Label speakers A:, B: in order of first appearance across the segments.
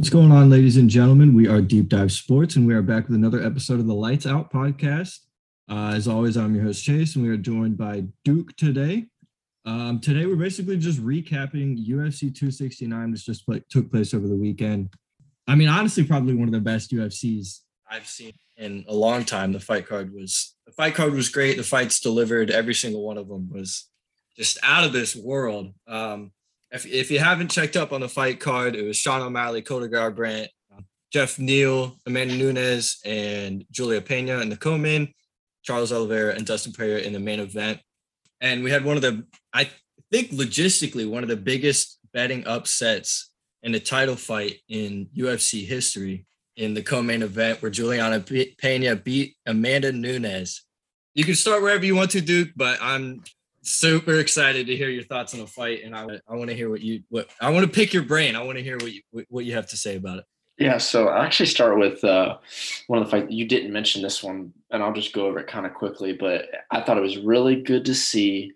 A: What's going on, ladies and gentlemen? We are Deep Dive Sports, and we are back with another episode of the Lights Out podcast. Uh, as always, I'm your host, Chase, and we are joined by Duke today. Um, today, we're basically just recapping UFC 269, which just took place over the weekend. I mean, honestly, probably one of the best UFCs I've seen in a long time. The fight card was the fight card was great. The fights delivered. Every single one of them was just out of this world. Um, if, if you haven't checked up on the fight card, it was Sean O'Malley, Cody Garbrandt, Geoff Neal, Amanda Nunes, and Julia Pena in the co-main, Charles Oliveira and Dustin Poirier in the main event. And we had one of the, I think logistically, one of the biggest betting upsets in the title fight in UFC history in the co-main event where Juliana Pena beat Amanda Nunes. You can start wherever you want to, Duke, but I'm super excited to hear your thoughts on the fight, and I, I want to hear what you what I want to pick your brain. I want to hear what you what you have to say about it.
B: Yeah, so I actually start with uh, one of the fights. You didn't mention this one, and I'll just go over it kind of quickly. But I thought it was really good to see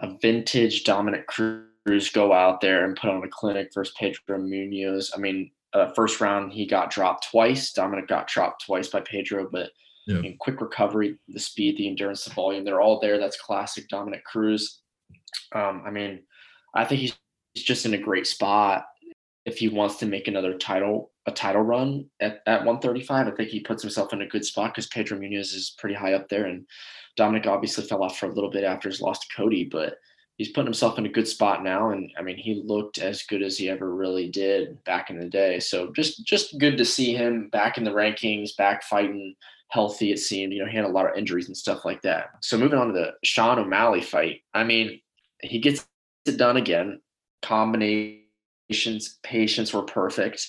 B: a vintage Dominick Cruz go out there and put on a clinic versus Pedro Munhoz. I mean, uh, first round he got dropped twice. Dominick got dropped twice by Pedro, but yeah. quick recovery, the speed, the endurance, the volume, they're all there. That's classic Dominick Cruz. Um, I mean, I think he's just in a great spot if he wants to make another title a title run at, at 135 i think he puts himself in a good spot because pedro munhoz is pretty high up there and dominick obviously fell off for a little bit after his loss to cody but he's putting himself in a good spot now and i mean he looked as good as he ever really did back in the day so just just good to see him back in the rankings back fighting healthy, it seemed. You know, he had a lot of injuries and stuff like that. So moving on to the Sean O'Malley fight, I mean, he gets it done again. Combinations, patience were perfect.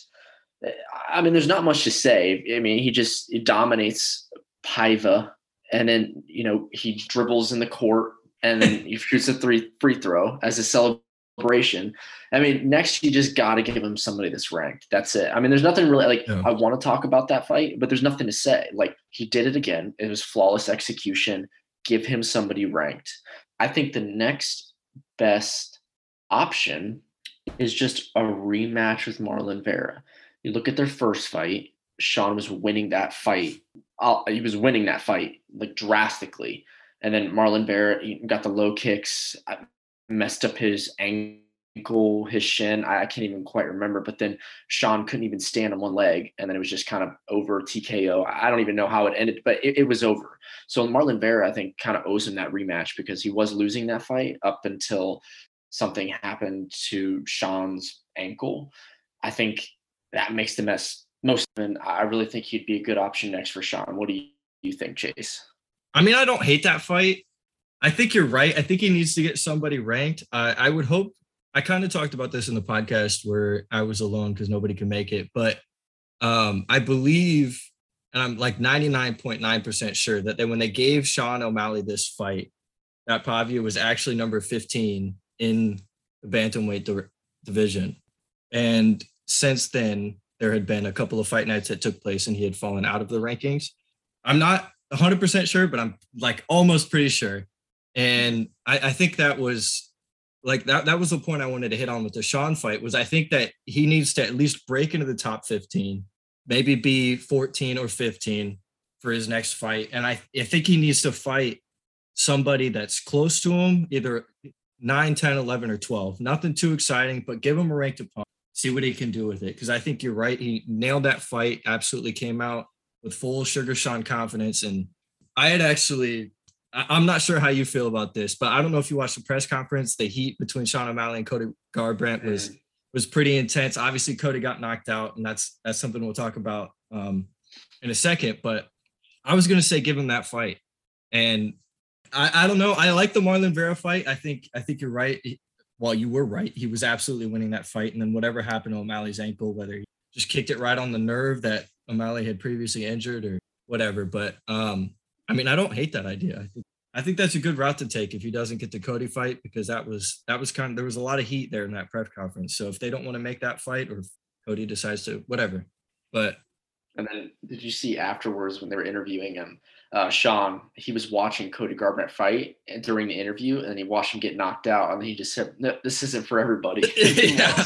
B: I mean, there's not much to say. I mean, he just he dominates Paiva, and then you know he dribbles in the court, and then he shoots a three free throw as a celebration celebration. I mean, next you just got to give him somebody that's ranked. That's it. I mean, there's nothing really like yeah. I want to talk about that fight, but there's nothing to say. Like he did it again. It was flawless execution. Give him somebody ranked. I think the next best option is just a rematch with Marlon Vera. You look at their first fight. Sean was winning that fight. Uh, he was winning that fight like drastically. And then Marlon Vera got the low kicks messed up his ankle, his shin. I, I, can't even quite remember. But then Sean couldn't even stand on one leg, and then it was just kind of over TKO. I don't even know how it ended, but it, it was over. So Marlon Vera, I think, kind of owes him that rematch because he was losing that fight up until something happened to Sean's ankle. I think that makes the mess most. And I really think he'd be a good option next for Sean. What do you, you think, Chase?
A: I mean, I don't hate that fight. I think you're right. I think he needs to get somebody ranked. Uh, I would hope. I kind of talked about this in the podcast where I was alone because nobody can make it, but um, I believe, and I'm like 99.9% sure that when they gave Sean O'Malley this fight, that Paiva was actually number 15 in the bantamweight di- division, and since then there had been a couple of fight nights that took place, and he had fallen out of the rankings. I'm not 100% sure, but I'm like almost pretty sure. And I, I think that was like that that was the point I wanted to hit on with the Sean fight was I think that he needs to at least break into the top 15, maybe be 14 or 15 for his next fight. And I, I think he needs to fight somebody that's close to him, either 9, 10, 11, or 12. Nothing too exciting, but give him a ranked opponent, see what he can do with it. Because I think you're right. He nailed that fight, absolutely came out with full Sugar Sean confidence. And I had actually I'm not sure how you feel about this, but I don't know if you watched the press conference. The heat between Sean O'Malley and Cody Garbrandt was was pretty intense. Obviously, Cody got knocked out, and that's that's something we'll talk about um, in a second. But I was gonna say give him that fight, and I, I don't know. I like the Marlon Vera fight. I think I think you're right. Well, you were right. He was absolutely winning that fight, and then whatever happened to O'Malley's ankle, whether he just kicked it right on the nerve that O'Malley had previously injured or whatever. But um, I mean, I don't hate that idea. I think I think that's a good route to take if he doesn't get the Cody fight because that was that was kind of there was a lot of heat there in that press conference. So if they don't want to make that fight or Cody decides to whatever. But
B: and then did you see afterwards when they were interviewing him, uh, Sean, he was watching Cody Garbrandt fight and during the interview and he watched him get knocked out and he just said, No, this isn't for everybody.
A: yeah.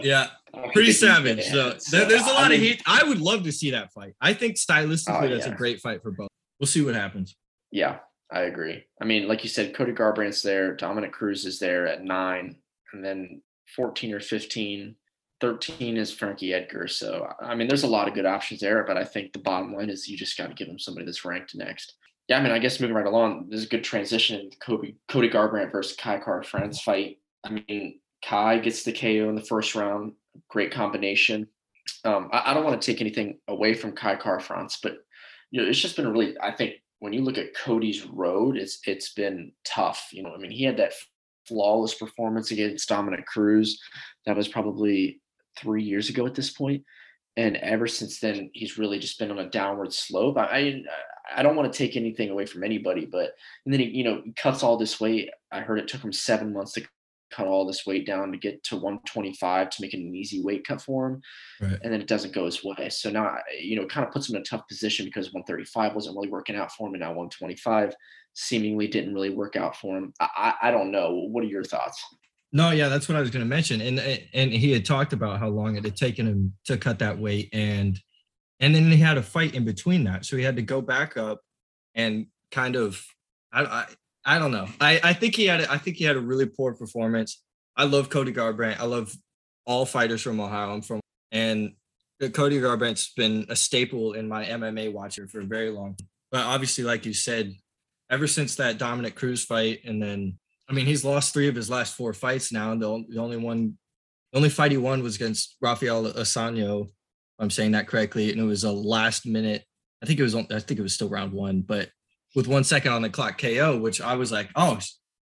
A: yeah. pretty savage. So, so there's a lot I mean, of heat. I would love to see that fight. I think stylistically, oh, that's a great fight for both. We'll see what happens.
B: Yeah, I agree. I mean, like you said, Cody Garbrandt's there, Dominick Cruz is there at nine, and then 14 or 15. 13 is Frankie Edgar. So, I mean, there's a lot of good options there, but I think the bottom line is you just got to give him somebody that's ranked next. Yeah, I mean, I guess moving right along, there's a good transition. Cody, Cody Garbrandt versus Kai Kara-France fight. I mean, Kai gets the KO in the first round. Great combination. Um, I, I, don't want to take anything away from Kai Kara-France, but you know, it's just been really. I think when you look at Cody's road, it's it's been tough. You know, I mean, he had that flawless performance against Dominick Cruz. That was probably three years ago at this point, and ever since then, he's really just been on a downward slope. I I, I don't want to take anything away from anybody, but and then he, you know, he cuts all this weight. I heard it took him seven months to cut all this weight down to get to 125 to make it an easy weight cut for him. Right. And then it doesn't go his way. So now, you know, it kind of puts him in a tough position because 135 wasn't really working out for him. And now 125 seemingly didn't really work out for him. I, I, I don't know. What are your thoughts?
A: No, yeah, that's what I was going to mention. And, and he had talked about how long it had taken him to cut that weight. And, and then he had a fight in between that. So he had to go back up and kind of, I, I I don't know. I, I think he had I think he had a really poor performance. I love Cody Garbrandt. I love all fighters from Ohio. I'm from and Cody Garbrandt's been a staple in my MMA watcher for a very long. But obviously, like you said, ever since that Dominick Cruz fight, and then I mean he's lost three of his last four fights now. And the, the only one, the only fight he won was against Rafael Assunção. I'm saying that correctly, and it was a last minute. I think it was I think it was still round one, but with one second on the clock KO, which I was like, oh,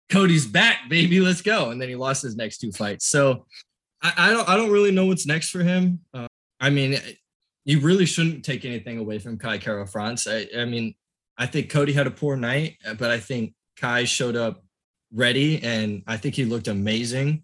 A: Cody's back, baby, let's go. And then he lost his next two fights. So I, I don't I don't really know what's next for him. Uh, I mean, you really shouldn't take anything away from Kai Kara-France. I, I mean, I think Cody had a poor night, but I think Kai showed up ready and I think he looked amazing.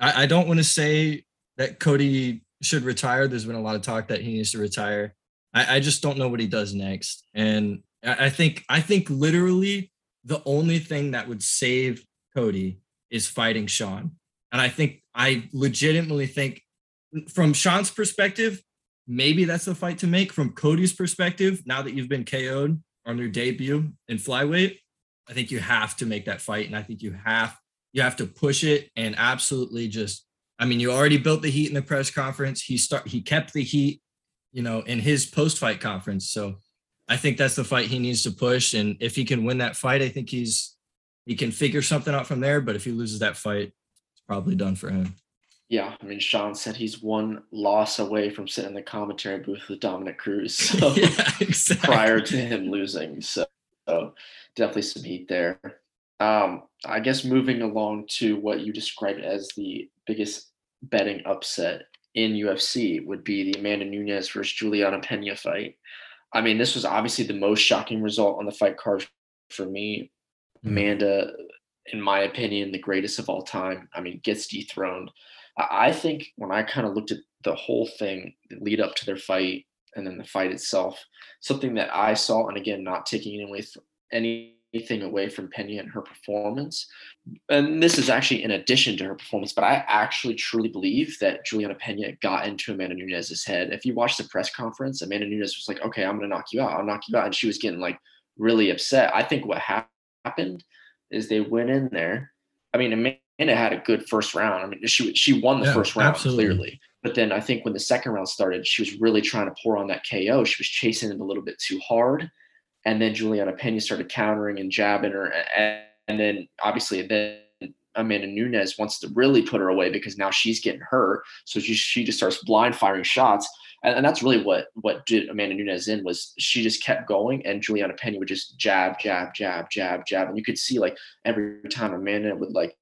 A: I, I don't want to say that Cody should retire. There's been a lot of talk that he needs to retire. I, I just don't know what he does next. And I think I think literally the only thing that would save Cody is fighting Sean. And I think I legitimately think from Sean's perspective, maybe that's the fight to make. From Cody's perspective, now that you've been KO'd on your debut in flyweight, I think you have to make that fight. And I think you have you have to push it and absolutely just I mean, you already built the heat in the press conference. He start he kept the heat, you know, in his post-fight conference. So I think that's the fight he needs to push. And if he can win that fight, I think he's he can figure something out from there. But if he loses that fight, it's probably done for him.
B: Yeah, I mean, Sean said he's one loss away from sitting in the commentary booth with Dominick Cruz. So yeah, exactly. prior to him losing, so, so definitely some heat there. Um, I guess moving along to what you described as the biggest betting upset in UFC would be the Amanda Nunes versus Juliana Pena fight. I mean, this was obviously the most shocking result on the fight card for me. Mm-hmm. Amanda, in my opinion, the greatest of all time. I mean, gets dethroned. I think when I kind of looked at the whole thing, the lead up to their fight, and then the fight itself, something that I saw, and again, not taking away from any anything away from Pena and her performance. And this is actually in addition to her performance, but I actually truly believe that Juliana Pena got into Amanda Nunes's head. If you watch the press conference, Amanda Nunes was like, okay, I'm going to knock you out. I'll knock you out. And she was getting like really upset. I think what happened is they went in there. I mean, Amanda had a good first round. I mean, she, she won the yeah, first round absolutely. clearly. But then I think when the second round started, she was really trying to pour on that KO. She was chasing it a little bit too hard and then Juliana Pena started countering and jabbing her, and, and then obviously then Amanda Nunes wants to really put her away because now she's getting hurt, so she she just starts blind firing shots, and, and that's really what what did Amanda Nunes in was she just kept going, and Juliana Pena would just jab, jab, jab, jab, jab, and you could see like every time Amanda would like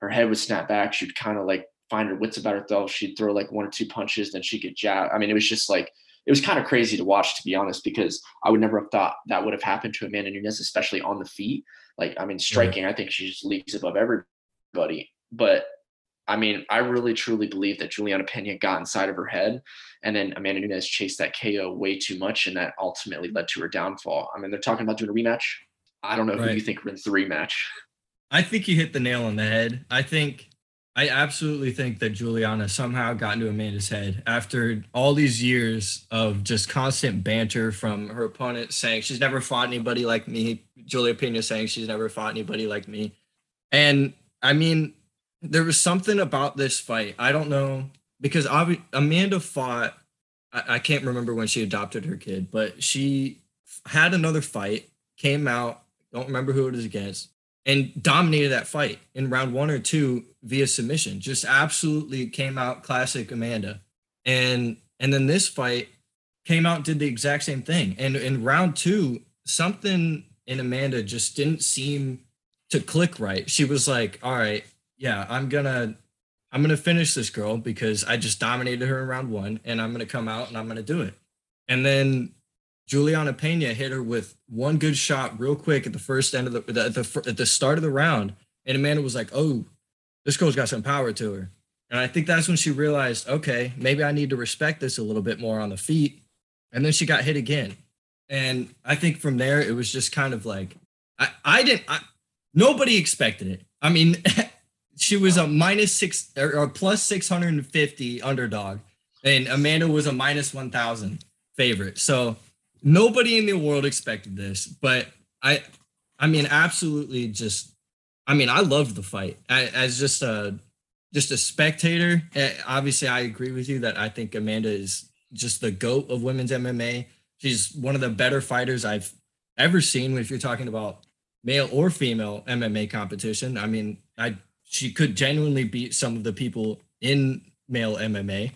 B: her head would snap back, she'd kind of like find her wits about herself, she'd throw like one or two punches, then she could jab. I mean, it was just like it was kind of crazy to watch, to be honest, because I would never have thought that would have happened to Amanda Nunes, especially on the feet. Like, I mean, striking, I think she just leaps above everybody. But I mean, I really truly believe that Juliana Pena got inside of her head, and then Amanda Nunes chased that KO way too much, and that ultimately led to her downfall. I mean, they're talking about doing a rematch. I don't know right. who you think wins the rematch.
A: I think you hit the nail on the head. I think I absolutely think that Juliana somehow got into Amanda's head after all these years of just constant banter from her opponent saying she's never fought anybody like me. Julia Pena saying she's never fought anybody like me. And I mean, there was something about this fight. I don't know because Amanda fought. I, I can't remember when she adopted her kid, but she had another fight, came out. Don't remember who it was against and dominated that fight in round one or two via submission. Just absolutely came out classic Amanda. And and then this fight came out did the exact same thing. And in round two, something in Amanda just didn't seem to click right. She was like, "All right, yeah, I'm gonna I'm gonna finish this girl because I just dominated her in round one, and I'm gonna come out and I'm gonna do it." And then Juliana Pena hit her with one good shot real quick at the first end of the, the, the at the start of the round, and Amanda was like, "Oh, this girl's got some power to her." And I think that's when she realized, okay, maybe I need to respect this a little bit more on the feet. And then she got hit again. And I think from there it was just kind of like I, I didn't I, nobody expected it. I mean, she was a minus six or, or plus 650 underdog, and Amanda was a minus 1000 favorite. So nobody in the world expected this, but I, I mean, absolutely just, I mean, I loved the fight I, as just a, just a spectator. Eh, obviously, I agree with you that I think Amanda is just the goat of women's MMA. She's one of the better fighters I've ever seen. If you're talking about male or female MMA competition, I mean, I she could genuinely beat some of the people in male MMA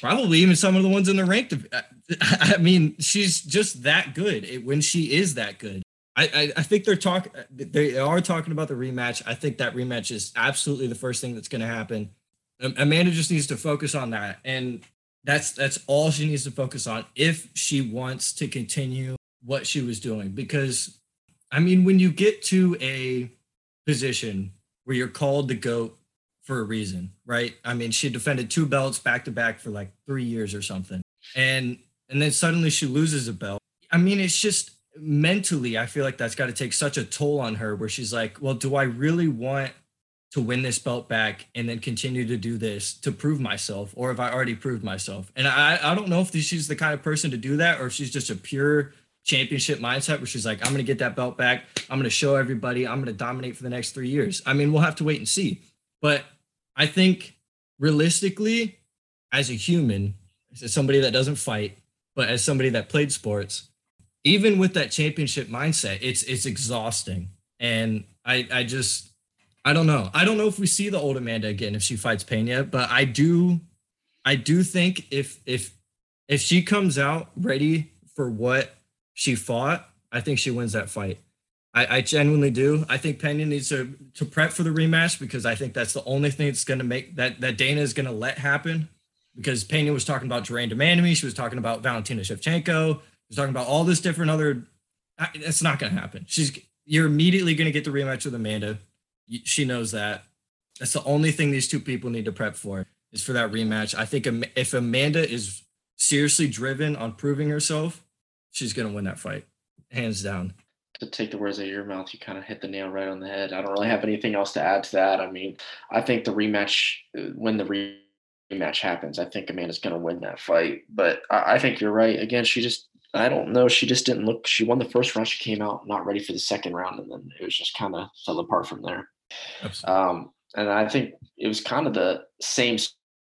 A: probably even some of the ones in the ranked. Uh, I mean, she's just that good when she is that good. I, I, I think they're talking. Uh, they are talking about the rematch. I think that rematch is absolutely the first thing that's going to happen. Amanda just needs to focus on that, and that's that's all she needs to focus on if she wants to continue what she was doing. Because, I mean, when you get to a position where you're called the goat for a reason, right? I mean, she defended two belts back to back for like three years or something, and and then suddenly she loses a belt. I mean, it's just mentally, I feel like that's got to take such a toll on her, where she's like, well, do I really want to win this belt back and then continue to do this to prove myself, or have I already proved myself? And I I don't know if she's the kind of person to do that, or if she's just a pure championship mindset where she's like, I'm going to get that belt back. I'm going to show everybody. I'm going to dominate for the next three years. I mean, we'll have to wait and see. But I think realistically, as a human, as somebody that doesn't fight, but as somebody that played sports, even with that championship mindset, it's it's exhausting. And I I just I don't know. I don't know if we see the old Amanda again if she fights Pena, but I do I do think if if if she comes out ready for what she fought, I think she wins that fight. I, I genuinely do. I think Pena needs to to prep for the rematch because I think that's the only thing that's going to make that that Dana is going to let happen. Because Pena was talking about Duran Demandamy, she was talking about Valentina Shevchenko, she was talking about all this different other. It's not going to happen. She's you're immediately going to get the rematch with Amanda. She knows that. That's the only thing these two people need to prep for is for that rematch. I think if Amanda is seriously driven on proving herself, she's going to win that fight, hands down
B: to take the words out of your mouth, you kind of hit the nail right on the head. I don't really have anything else to add to that. I mean, I think the rematch, uh, when the rematch happens, I think Amanda's going to win that fight. But I, I, think you're right. Again, she just, I don't know. She just didn't look, she won the first round. She came out not ready for the second round. And then it was just kind of fell apart from there. Um, and I think it was kind of the same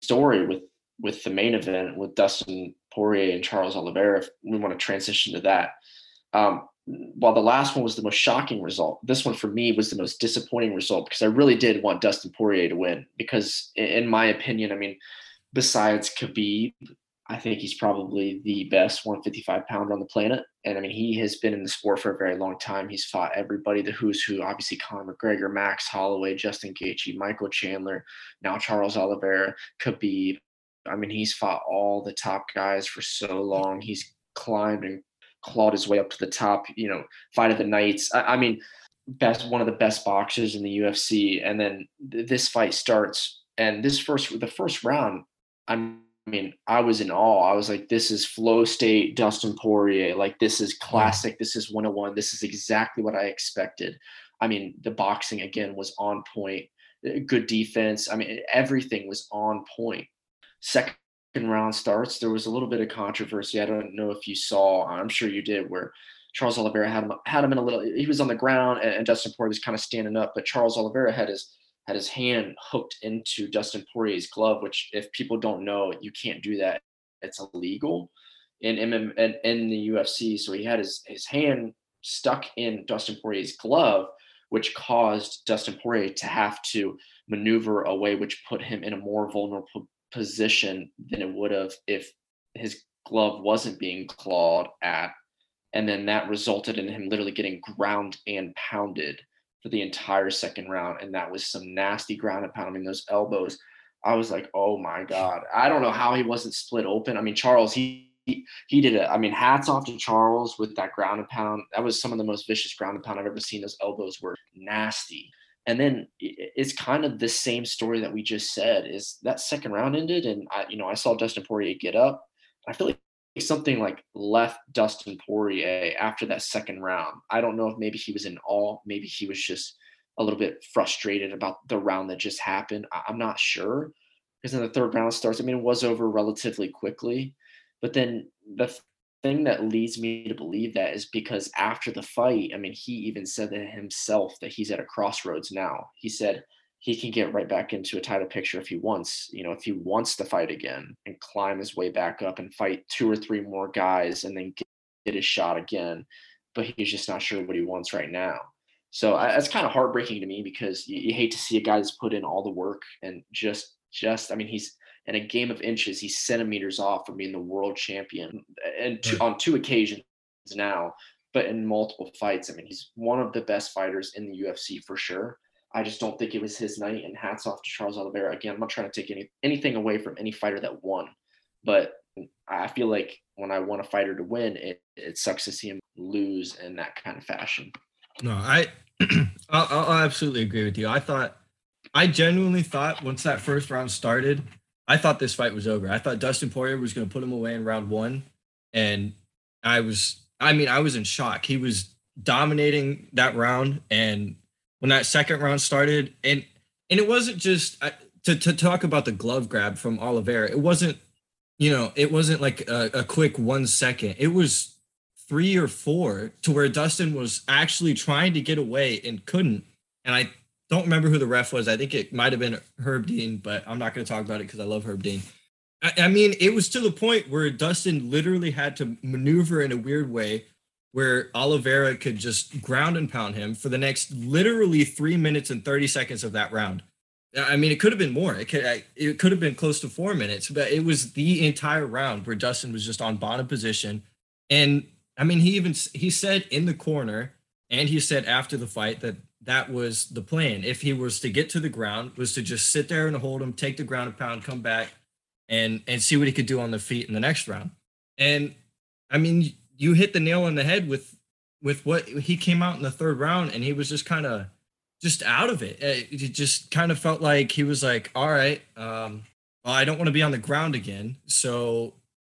B: story with, with the main event with Dustin Poirier and Charles Oliveira. If we want to transition to that. Um, while the last one was the most shocking result, this one for me was the most disappointing result because I really did want Dustin Poirier to win. Because, in my opinion, I mean, besides Khabib, I think he's probably the best 155 pounder on the planet. And I mean, he has been in the sport for a very long time. He's fought everybody, the who's who, obviously Conor McGregor, Max Holloway, Justin Gaethje, Michael Chandler, now Charles Oliveira, Khabib. I mean, he's fought all the top guys for so long. He's climbed and clawed his way up to the top. You know, fight of the nights. I, I mean, best one of the best boxers in the UFC. And then th- this fight starts, and this first the first round, I mean, I was in awe. I was like, this is flow state Dustin Poirier. Like, this is classic. This is 101. This is exactly what I expected. I mean, the boxing again was on point. good defense. I mean, everything was on point. Second round starts, there was a little bit of controversy. I don't know if you saw, I'm sure you did, where Charles Oliveira had him had him in a little. He was on the ground, and, and Dustin Poirier was kind of standing up, but Charles Oliveira had his had his hand hooked into Dustin Poirier's glove, which if people don't know, you can't do that. It's illegal in in, in, in the UFC. So he had his his hand stuck in Dustin Poirier's glove, which caused Dustin Poirier to have to maneuver away, which put him in a more vulnerable position than it would have if his glove wasn't being clawed at and then that resulted in him literally getting ground and pounded for the entire second round. And that was some nasty ground and pound. I mean, those elbows, I was like, oh my God. I don't know how he wasn't split open. I mean, Charles, he he, he did it. I mean, hats off to Charles with that ground and pound. That was some of the most vicious ground and pound I've ever seen. Those elbows were nasty. And then it's kind of the same story that we just said. Is that second round ended, and I, you know, I saw Dustin Poirier get up. I feel like something like left Dustin Poirier after that second round. I don't know if maybe he was in awe, maybe he was just a little bit frustrated about the round that just happened. I'm not sure because then the third round starts. I mean, it was over relatively quickly, but then the thing that leads me to believe that is because after the fight, I mean, he even said that himself that he's at a crossroads now. He said, he can get right back into a title picture if he wants, you know, if he wants to fight again and climb his way back up and fight two or three more guys and then get, get his shot again. But he's just not sure what he wants right now. So I, that's kind of heartbreaking to me because you, you hate to see a guy that's put in all the work and just, just, I mean, he's in a game of inches, he's centimeters off from being the world champion and two, hmm. on two occasions now, but in multiple fights. I mean, he's one of the best fighters in the UFC for sure I just don't think it was his night. And hats off to Charles Oliveira. Again, I'm not trying to take any anything away from any fighter that won, but I feel like when I want a fighter to win, it, it sucks to see him lose in that kind of fashion.
A: No, I I'll, I'll absolutely agree with you. I thought I genuinely thought once that first round started, I thought this fight was over. I thought Dustin Poirier was going to put him away in round one, and I was I mean I was in shock. He was dominating that round and when that second round started, and and it wasn't just to to talk about the glove grab from Oliveira. It wasn't, you know, it wasn't like a, a quick one second. It was three or four to where Dustin was actually trying to get away and couldn't. And I don't remember who the ref was. I think it might have been Herb Dean, but I'm not going to talk about it because I love Herb Dean. I, mean, it was to the point where Dustin literally had to maneuver in a weird way where Oliveira could just ground and pound him for the next literally three minutes and 30 seconds of that round. I mean, it could have been more. It could, it could have been close to four minutes, but it was the entire round where Dustin was just on bottom position. And I mean, he even he said in the corner, and he said after the fight that that was the plan. If he was to get to the ground, was to just sit there and hold him, take the ground and pound, come back, and and see what he could do on the feet in the next round. And I mean, you hit the nail on the head with with what he came out in the third round and he was just kind of just out of it. It just kind of felt like he was like, all right, um, well, I don't want to be on the ground again. So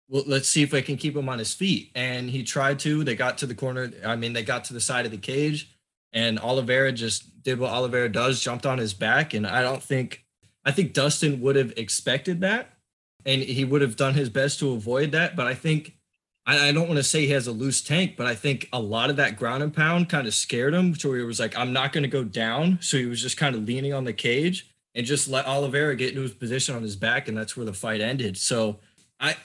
A: well, let's see if I can keep him on his feet. And he tried to. They got to the corner. I mean, they got to the side of the cage, and Oliveira just did what Oliveira does, jumped on his back. And I don't think, I think Dustin would have expected that, and he would have done his best to avoid that. But I think I, I don't want to say he has a loose tank, but I think a lot of that ground and pound kind of scared him. So he was like, I'm not going to go down. So he was just kind of leaning on the cage and just let Oliveira get into his position on his back. And that's where the fight ended. So I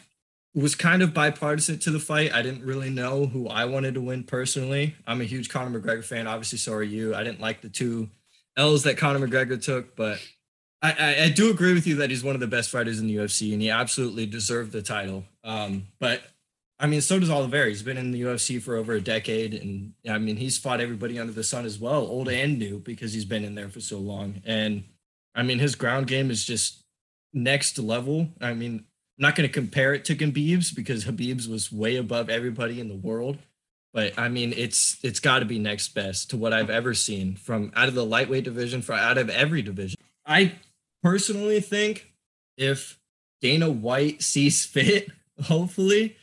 A: was kind of bipartisan to the fight. I didn't really know who I wanted to win personally. I'm a huge Conor McGregor fan. Obviously, so are you. I didn't like the two L's that Conor McGregor took, but I, I, I, do agree with you that he's one of the best fighters in the UFC and he absolutely deserved the title. Um, but I mean, so does Oliveira. He's been in the UFC for over a decade, and I mean, he's fought everybody under the sun as well, old and new, because he's been in there for so long. And I mean, his ground game is just next level. I mean, I'm not going to compare it to Khabib's because Khabib's was way above everybody in the world, but I mean, it's it's got to be next best to what I've ever seen from out of the lightweight division, for out of every division. I personally think if Dana White sees fit, hopefully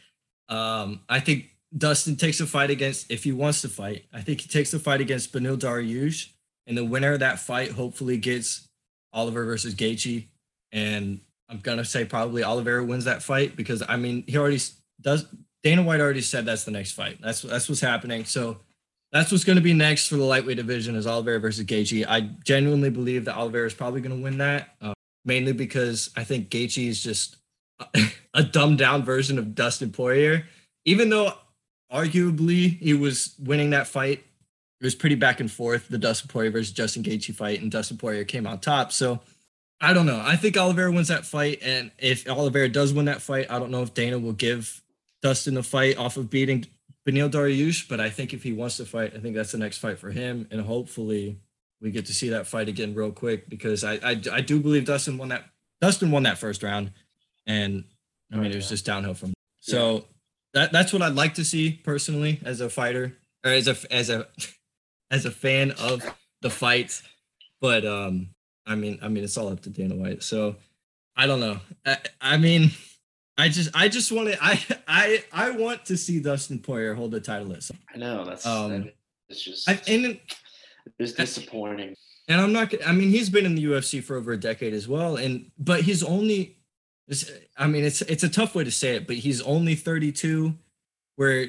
A: um, I think Dustin takes a fight against, if he wants to fight, I think he takes the fight against Beneil Dariush. And the winner of that fight hopefully gets Oliver versus Gaethje, and I'm gonna say probably Oliveira wins that fight because I mean he already does. Dana White already said that's the next fight. That's that's what's happening. So that's what's going to be next for the lightweight division is Oliveira versus Gaethje. I genuinely believe that Oliveira is probably going to win that, uh, mainly because I think Gaethje is just a, dumbed down version of Dustin Poirier. Even though arguably he was winning that fight, it was pretty back and forth. The Dustin Poirier versus Justin Gaethje fight, and Dustin Poirier came on top. So I don't know. I think Oliveira wins that fight, and if Oliveira does win that fight, I don't know if Dana will give Dustin the fight off of beating Beneil Dariush, but I think if he wants to fight, I think that's the next fight for him, and hopefully we get to see that fight again real quick because I I, I do believe Dustin won that Dustin won that first round, and I mean it was just downhill from. There. So yeah. that that's what I'd like to see personally as a fighter or as a as a as a fan of the fights, but um I mean I mean it's all up to Dana White. So I don't know. I, I mean I just I just want to I I I want to see Dustin Poirier hold the title at some.
B: I know that's um, it's just
A: I, and
B: it's disappointing.
A: And I'm not. I mean, he's been in the UFC for over a decade as well, and but he's only. I mean, it's it's a tough way to say it, but he's only 32, where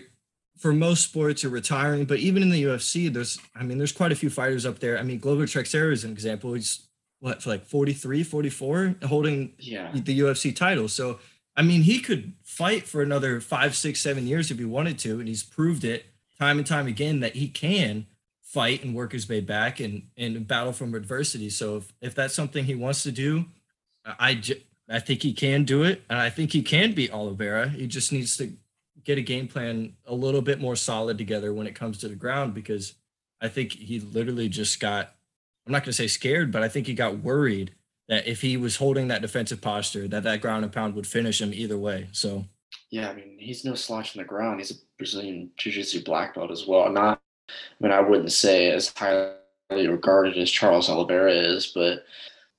A: for most sports you're retiring. But even in the UFC, there's I mean, there's quite a few fighters up there. I mean, Glover Teixeira is an example. He's what for like 43, 44, holding
B: yeah.
A: the UFC title. So I mean, he could fight for another five, six, seven years if he wanted to, and he's proved it time and time again that he can fight and work his way back and and battle from adversity. So if, if that's something he wants to do, I I think he can do it, and I think he can beat Oliveira. He just needs to get a game plan a little bit more solid together when it comes to the ground because I think he literally just got. I'm not going to say scared, but I think he got worried that if he was holding that defensive posture, that that ground and pound would finish him either way. So,
B: yeah, I mean, he's no slouch on the ground. He's a Brazilian Jiu-Jitsu black belt as well. Not, I mean, I wouldn't say as highly regarded as Charles Oliveira is, but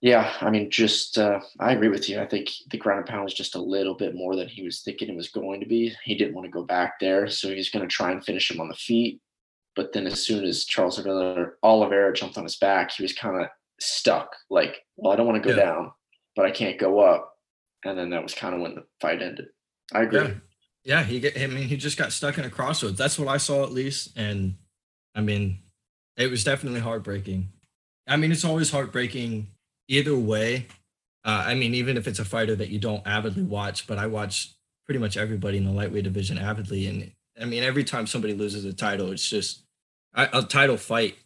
B: yeah, I mean, just uh, I agree with you. I think the ground and pound was just a little bit more than he was thinking it was going to be. He didn't want to go back there, so he's going to try and finish him on the feet. But then, as soon as Charles Oliveira jumped on his back, he was kind of stuck. Like, well, I don't want to go yeah. down, but I can't go up. And then that was kind of when the fight ended. I agree.
A: Yeah. yeah, he get. I mean, he just got stuck in a crossroads. That's what I saw at least, and I mean, it was definitely heartbreaking. I mean, it's always heartbreaking either way. Uh, I mean, even if it's a fighter that you don't avidly watch, but I watch pretty much everybody in the lightweight division avidly, and I mean, every time somebody loses a title, it's just a title fight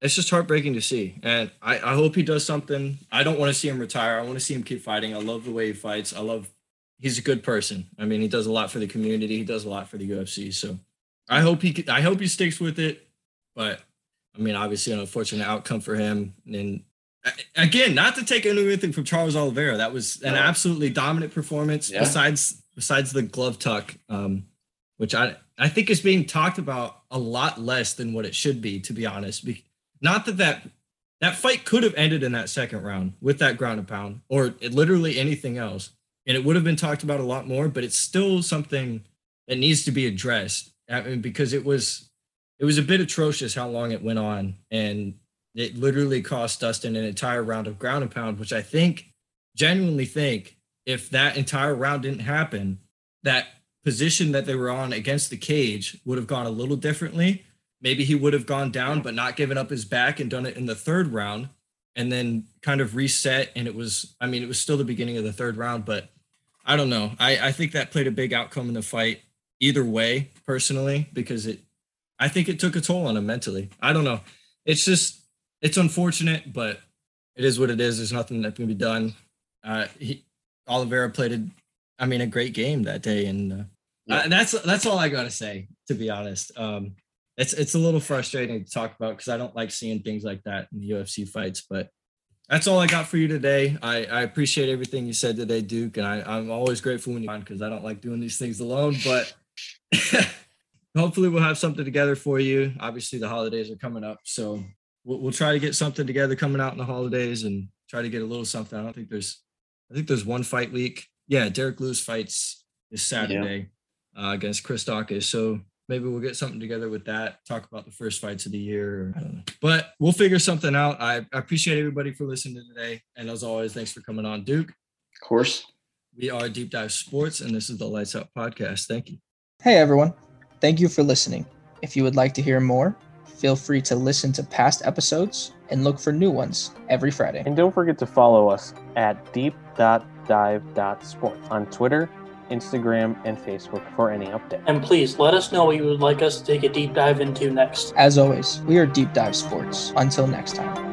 A: it's just heartbreaking to see. And I, I hope he does something. I don't want to see him retire. I want to see him keep fighting. I love the way he fights. I love he's a good person. I mean, he does a lot for the community. He does a lot for the UFC. So I hope he I hope he sticks with it. But I mean, obviously an unfortunate outcome for him. And again, not to take anything from Charles Oliveira. That was an absolutely dominant performance yeah. besides besides the glove tuck. Um, which I I think is being talked about a lot less than what it should be, to be honest. Not that that that fight could have ended in that second round with that ground and pound or literally anything else, and it would have been talked about a lot more. But it's still something that needs to be addressed. I mean, because it was it was a bit atrocious how long it went on, and it literally cost Dustin an entire round of ground and pound, which I think genuinely think if that entire round didn't happen, that position that they were on against the cage would have gone a little differently maybe he would have gone down but not given up his back and done it in the third round and then kind of reset. And it was i mean it was still the beginning of the third round but i don't know. I i think that played a big outcome in the fight either way personally because it i think it took a toll on him mentally. I don't know. It's just it's unfortunate but it is what it is. There's nothing that can be done. Uh he oliveira played a i mean a great game that day. And uh, yeah. uh, that's that's all i gotta say to be honest. Um it's it's a little frustrating to talk about because I don't like seeing things like that in the UFC fights. But that's all I got for you today. I, I appreciate everything you said today, Duke, and I, I'm always grateful when you're on because I don't like doing these things alone. But hopefully we'll have something together for you. Obviously the holidays are coming up, so we'll, we'll try to get something together coming out in the holidays and try to get a little something. I don't think there's I think there's one fight week. Yeah, Derrick Lewis fights this Saturday yeah. uh, against Chris Daukaus. So maybe we'll get something together with that. Talk about the first fights of the year. I don't know. but we'll figure something out. I, I appreciate everybody for listening today. And as always, thanks for coming on, Duke.
B: Of course.
A: We are Deep Dive Sports, and this is the Lights Out Podcast. Thank you.
C: Hey, everyone. Thank you for listening. If you would like to hear more, feel free to listen to past episodes and look for new ones every Friday.
D: And don't forget to follow us at deep.dive.sports on Twitter, Instagram, and Facebook for any updates.
E: And please let us know what you would like us to take a deep dive into next.
C: As always, we are Deep Dive Sports. Until next time.